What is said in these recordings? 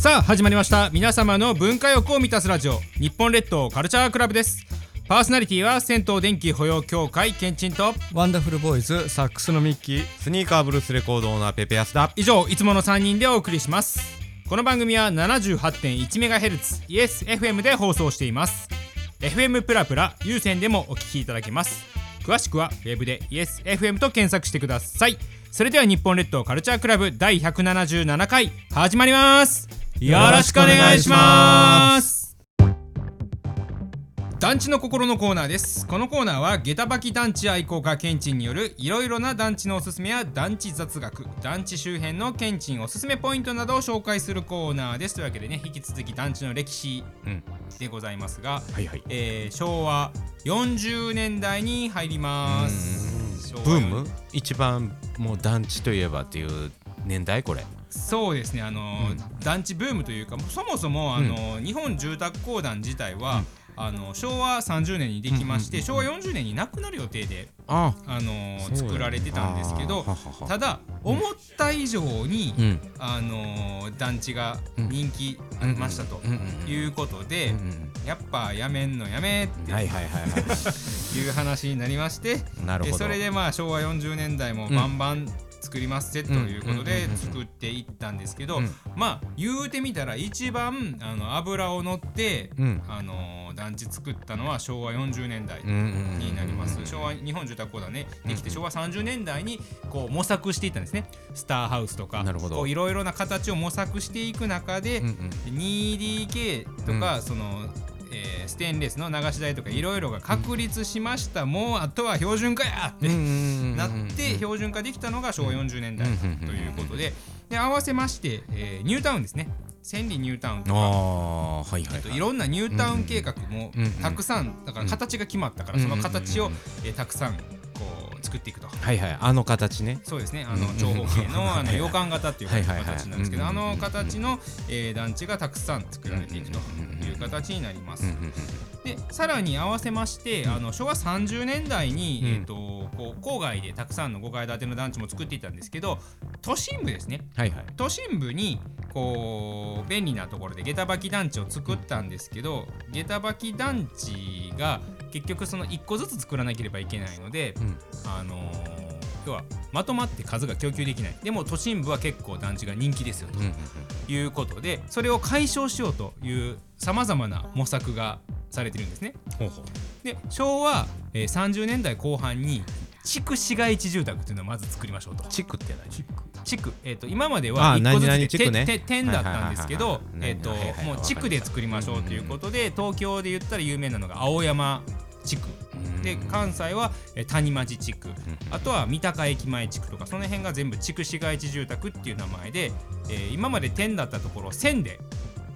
さあ始まりました。皆様の文化欲を満たすラジオ。日本列島カルチャークラブです。パーソナリティは銭湯電気保養協会ケンチンと。ワンダフルボーイズサックスのミッキースニーカーブルースレコードオーナーペペヤスだ以上いつもの3人でお送りします。この番組は 78.1MHz イエス FM で放送しています。FM プラプラ有線でもお聞きいただけます。詳しくはウェブでイエス FM と検索してください。それでは日本列島カルチャークラブ第177回始まりますよろしくお願いします。団地の心のコーナーです。このコーナーは下駄履き団地愛好家ケンチンによるいろいろな団地のおすすめや団地雑学団地周辺のケンチンおすすめポイントなどを紹介するコーナーです。というわけでね引き続き団地の歴史でございますが、はいはい。えー昭和40年代に入ります。ブーム？一番もう団地といえばっていう年代？これそうですねあの、団地ブームというかそもそもあの、日本住宅公団自体は、あの昭和30年にできまして、昭和40年になくなる予定で、ああ。の作られてたんですけどただ思った以上に、うん。あの団地が人気ありましたとうんうんうんいうことで、うんやっぱやめんのやめっては いう話になりまして、いなるほど。でそれでまあ昭和40年代もバンバン作りますぜということでうん作っていったんですけど、うん。まあ言うてみたら一番あの油を乗って、うん。あの団地作ったのは昭和40年代になります。昭和日本住宅公団ねできて昭和30年代にこう模索していったんですね。スターハウスとかいろいろな形を模索していく中で、うんうん。2DK とか、その、えーステンレスの流し台とかいろいろが確立しました、もうあとは標準化やって、なって標準化できたのが昭和40年代うんということで。で合わせまして、えーニュータウンですね。千里ニュータウンとか。ああはいはいえっといろんなニュータウン計画もうんうんたくさんだから形が決まったからうんその形をうんえーたくさん作っていくと。はいはい。あの形ね。そうですね。あのうん。長方形のあの 洋館型っていう形なんですけどあの形のえー団地がたくさん作られていくという形になります。でさらに合わせまして、あの昭和30年代に、うん。えー、とこう郊外でたくさんの5階建ての団地も作っていたんですけど都心部ですね。はいはい。都心部にこう便利なところで下駄履き団地を作ったんですけど下駄履き団地が結局その1個ずつ作らなければいけないので、うん。あのー要はまとまって数が供給できない。でも都心部は結構団地が人気ですよということでそれを解消しようというさまざまな模索がされてるんですね。ほうほう。で昭和、えー30年代後半に地区市街地住宅っていうのをまず作りましょうと。地区って何地区、えー、と今まではあ1個ずつで点だったんですけどえーともう地区で作りましょうということで東京で言ったら有名なのが青山地区で関西はえー谷町地区あとは三鷹駅前地区とかその辺が全部地区市街地住宅っていう名前で、えー今まで点だったところを線で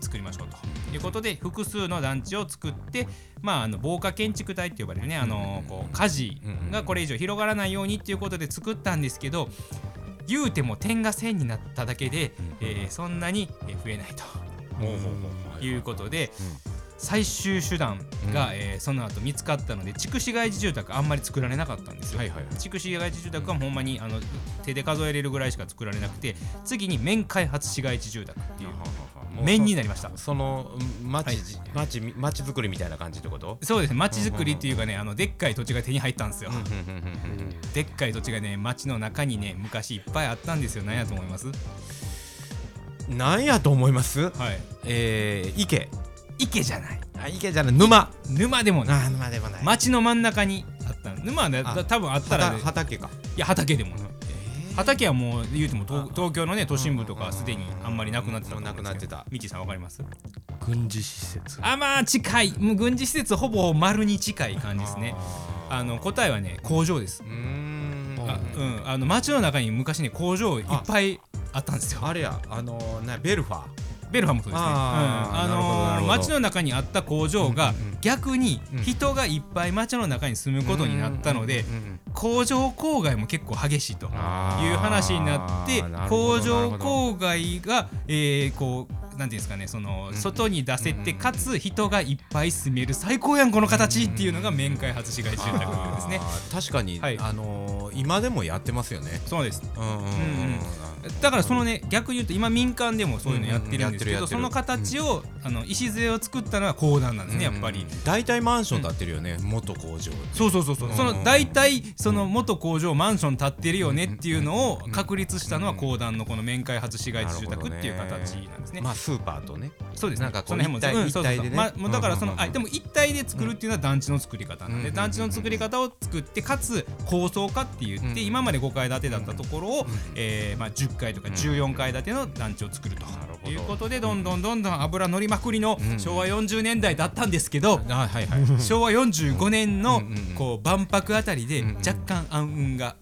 作りましょうと。いうことで複数の団地を作って、まあ、あの防火建築帯って呼ばれるねあのこう火事がこれ以上広がらないようにっていうことで作ったんですけど言うても点が線になっただけで、えーそんなにえー増えないと。いうことで、最終手段が、えーその後見つかったので地区市街地住宅あんまり作られなかったんですよ。はいはいはい。地区市街地住宅はほんまにあの手で数えれるぐらいしか作られなくて次に面開発市街地住宅っていう面になりました。その町、はい。町町作りみたいな感じってこと？そうです。ね町づくりっていうかねあのでっかい土地が手に入ったんですよ。でっかい土地がね町の中にね昔いっぱいあったんですよ。何やと思います？うんなんやと思います？はい。えー、池。池じゃない。あ池じゃない。沼。沼でもない。あ沼でもない。町の真ん中にあった。沼はね多分あったらね。畑畑か。いや畑でも。ないえ畑はもう言うても東東京のね都心部とかすでにあんまりなくなってたなくなってた。ミキさんわかります？軍事施設。あまあ近い。もう軍事施設ほぼ丸に近い感じですね。あの答えはね工場です。うーん。あうん。あの町の中に昔ね工場いっぱいあったんですよ。あれや。あのーなベルファベルファもそうですねあのー町の中にあった工場が逆に人がいっぱい町の中に住むことになったので工場郊外も結構激しいと。いう話になって工場郊外が、えーこうなんていうんですかねその、ん外に出せてかつ人がいっぱい住める最高やんこの形っていうのが面開発市街地住宅ですね。確かに、はいあのー今でもやってますよね。そうです。だからそのね逆に言うと今民間でもそういうのやってるんですけどその形をあの礎を作ったのは講談なんですねやっぱり。大体マンション建ってるよね元工場そうそうそうそう、うんその大体その元工場マンション建ってるよねっていうのを確立したのは公団のこの面会初市街地住宅っていう形なんですね。まあスーパーとね。そうですね。なんかその辺も一体でね。だからそのあでも一体で作るっていうのは団地の作り方なんでうん団地の作り方を作ってかつ高層化って言ってうん今まで5階建てだったところをえーまあ10階とか14階建ての団地を作ると。いうことでどんどんどんどん油乗りまくりのうん昭和40年代だったんですけど。昭和45年のこう万博あたりで若干暗雲が、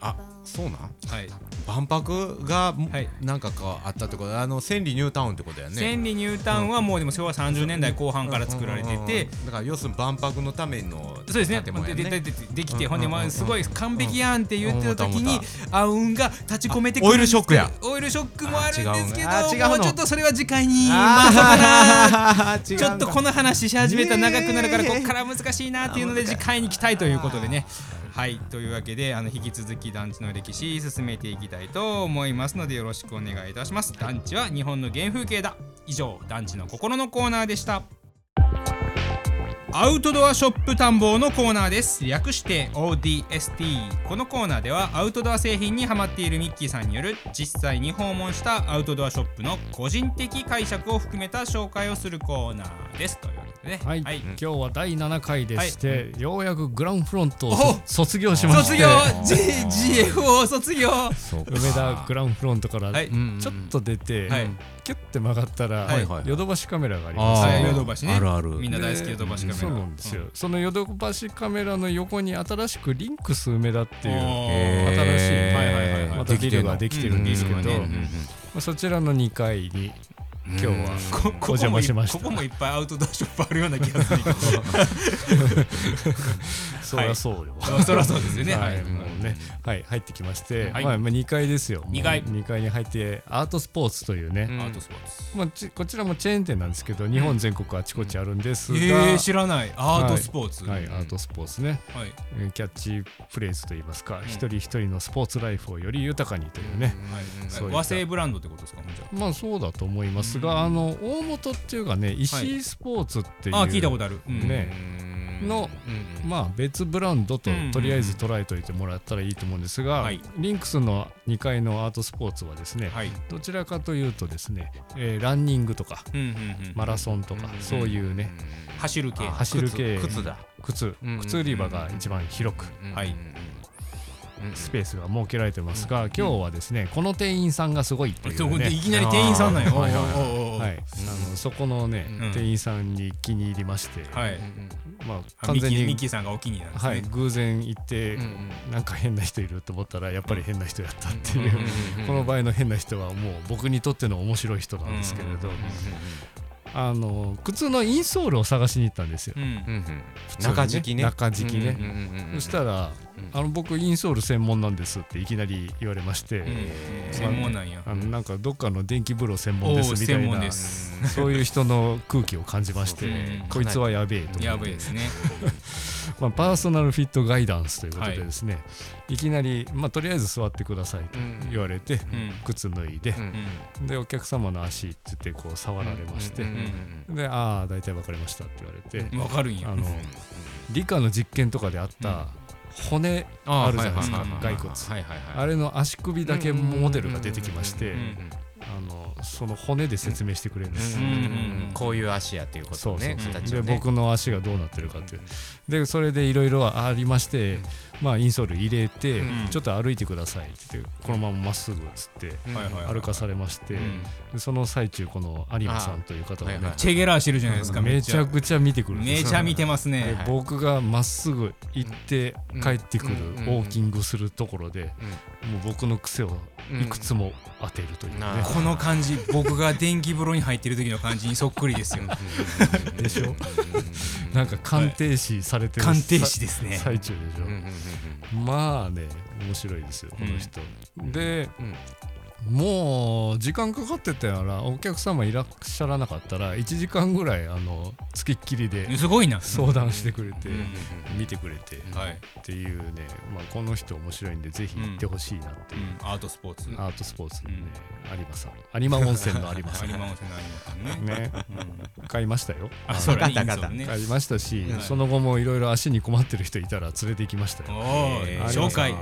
あそうなん？はい、万博がはい。なんかこうあったってこと？あの千里ニュータウンってことだよね。千里ニュータウンはもうでも昭和30年代後半から作られてて。だから要するに万博のためのそうですね。ででででできてほんでまあすごい完璧やんって言ってた時にうんが立ち込めてあオイルショックや。オイルショックもあるんですけどもうちょっとそれは次回に。ちょっとこの話し始めたら長くなるからここから難しいなっていうので次回に期待ということでねはいというわけであの引き続き団地の歴史進めていきたいと思いますのでよろしくお願いいたします。団地は日本の原風景だ。以上団地の心のコーナーでした。アウトドアショップ探訪のコーナーです。略して ODST このコーナーではアウトドア製品にハマっているミッキーさんによる実際に訪問したアウトドアショップの個人的解釈を含めた紹介をするコーナーです。というわけでねはい、今日は第7回でして、ようやくグランフロントをお卒業しまして。卒業。G GFO 卒業。梅田グランフロントからはい。ちょっと出て、はい。キュッて曲がったら、はい。はいヨドバシカメラがあります。はい。あーヨドバシね。あるある。みんな大好きヨドバシカメラ。そうなんですよ、そのヨドバシカメラの横に新しくリンクス梅田っていう新しいはいはいはいはい。またビルができてるんですけど、うんうんうんうんうんまあそちらの2階に今日は。ここお邪こもい魔しました。ここもいっぱいアウトドアショップあるような気がする そりゃそうよ、あそりゃそうですよね。は、はい。いもうね、はい、入ってきまして、はい。まあ、まあ2階ですよ。二階。もう二階に入って、アートスポーツというね、うん。アートスポーツ。まあ、ちこちらもチェーン店なんですけど、日本全国あちこちあるんですが、えー、知らない。アートスポーツ。はい、アートスポーツね、はい。えーキャッチフレーズといいますか、一人一人のスポーツライフをより豊かにというね、そうい和製ブランドってことですかまあそうだと思いますが、あの大元っていうかね、石井スポーツっていう、あ聞いたことある、うんまあ別ブランドとうんとりあえず捉えといてもらったらいいと思うんですが、はい。リンクスの2階のアートスポーツはですね、はい。どちらかというとですね、えーランニングとかうんうんうんマラソンとか、そういうね、走る系。あ走る系靴靴だ。靴うん靴売り場が一番広く。はいスペースが設けられてますが、今日はですねこの店員さんがすごいっていそうこで いねきなり店員さんなんよはいあのそこのね、うん。店員さんに気に入りまして、はい。まああミッキーミッ完全にキーさんがお気に入りなんですね。はい、偶然行って、なんか変な人いると思ったらやっぱり変な人やったっていう、この場合の変な人はもう僕にとっての面白い人なんですけれど、あの靴のインソールを探しに行ったんですよ、中敷きね。中敷きね、そしたら、あの僕インソール専門なんですっていきなり言われまして、うん専門なんや。あのなんかどっかの電気風呂専門ですみたいなです。そういう人の空気を感じまして、こいつはやべえとやべえですねまあ、パーソナルフィットガイダンスということでですね、い、きなり、まあ、とりあえず座ってくださいと言われて、うん。靴脱いで、うん。でお客様の足って言ってこう触られまして、で「ああ大体分かりました」って言われて、わかるんや。あの理科の実験とかであった骨あるじゃないですかはいはいはい骸骨。はいはいはいあれの足首だけモデルが出てきましてうんあのその骨で説明してくれるんです。うん。うんうんこういう足やっていうことそうそうねそう。で僕の足がどうなってるかっていう。でそれでいろいろありまして、まあインソール入れて、うん。ちょっと歩いてくださいってこのまままっすぐっつって歩かされまして、うん。でその最中この有馬さんという方がね、はいはい。チェゲラーしてるじゃないですかめちゃくちゃ見てくるんですよ。めちゃ見てますでね僕がまっすぐ行って帰ってくるうん。ウォーキングするところで、もう僕の癖をいくつも当てるというね、うんこの感じ僕が電気風呂に入ってる時の感じにそっくりですよ。でしょ？なんか鑑定士されてる、鑑定士ですね。最中でしょ、まあね面白いですよこの人、で、もう時間かかってたらお客様いらっしゃらなかったら1時間ぐらいあのつきっきりですごいな。相談してくれてうん見てくれてはい、っていうね、まあ、この人面白いんでぜひ行ってほしいなっていう、うん、アートスポーツ。アートスポーツのね、有馬さん。有馬温泉の有馬さん。有馬温泉の有馬さんね。ね。うん。買いましたよ。あそれ。わかったわかった。インソールね。買いましたし、はい。その後もいろいろ足に困ってる人いたら連れて行きましたよ。おおえー。紹介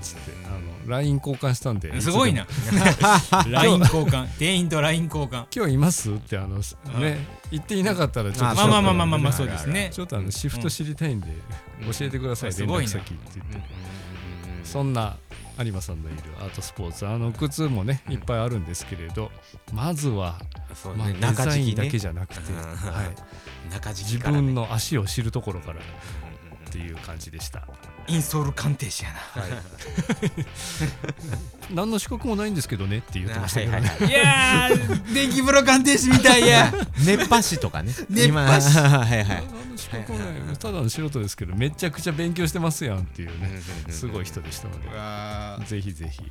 つってあの LINE 交換したんですごいな LINE 交換。店員と LINE 交換。今日いますってあのね言っていなかったらちょっとまあまあまあまあまあそうですね。ちょっとあのシフト知りたいんで教えてください連絡先って言って。そんな有馬さんのいるアートスポーツあの靴もねいっぱいあるんですけれどまずはまあデザインだけじゃなくてうん。はい自分の足を知るところからっていう感じでした。インソール鑑定士や 何の資格もないんですけどねって言ってましたけどね。はいはいはい。ないやー電気風呂鑑定士みたいや。熱波師とかね。熱今波師。はいはい。何の資格もない。ただの素人ですけどめちゃくちゃ勉強してますやんっていうね。すごい人でしたので。わぜひぜひ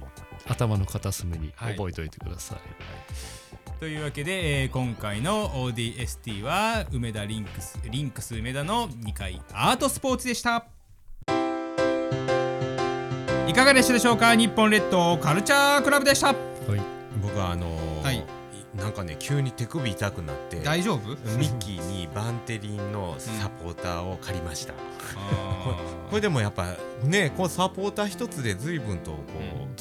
頭の片隅に覚えておいてください、ーというわけで、えー今回の ODST は梅田リンクスリンクス梅田の2階アートスポーツでした。いかがでしたでしょうか？日本列島カルチャークラブでした。はい。僕はあのかね急に手首痛くなって大丈夫？ミッキーにバンテリンのサポーターを借りました、あ これでもやっぱねこうサポーター一つで随分とこ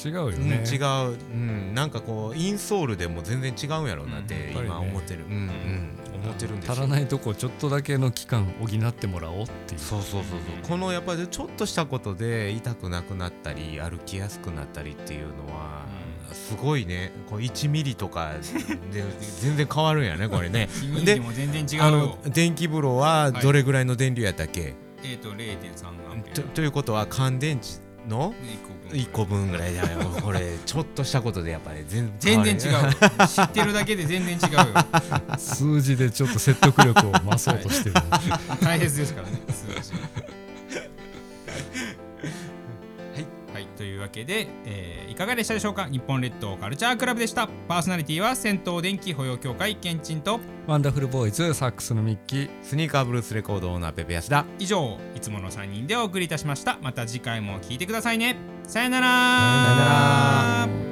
う、違うようんね、違う、うん、なんかこうインソールでも全然違うんやろうなってうん今思ってる、うんうん。思ってるんですよ。足らないとこちょっとだけの期間補ってもらおうっていうそうそうそうそう。このやっぱりちょっとしたことで痛くなくなったり歩きやすくなったりっていうのは、すごいね。こう1ミリとかで 全然変わるんやねこれね。君でも全然違あの電気風呂はどれぐらいの電流やったっけ、えっ、と0.3アンペアとということは乾電池の1個分ぐらい。じゃないこれ ちょっとしたことでやっぱり全全然違う。よ。知ってるだけで全然違うよ。数字でちょっと説得力を増そうとしてる、大切ですからね数字というわけで、えーいかがでしたでしょうか？日本列島カルチャークラブでした。パーソナリティは銭湯電気保養協会ケンチンと。ワンダフルボーイズサックスのミッキー。スニーカーブルースレコードオーナーペペヤスだ。以上いつもの3人でお送りいたしました。また次回も聞いてくださいね。さよなら。さよなら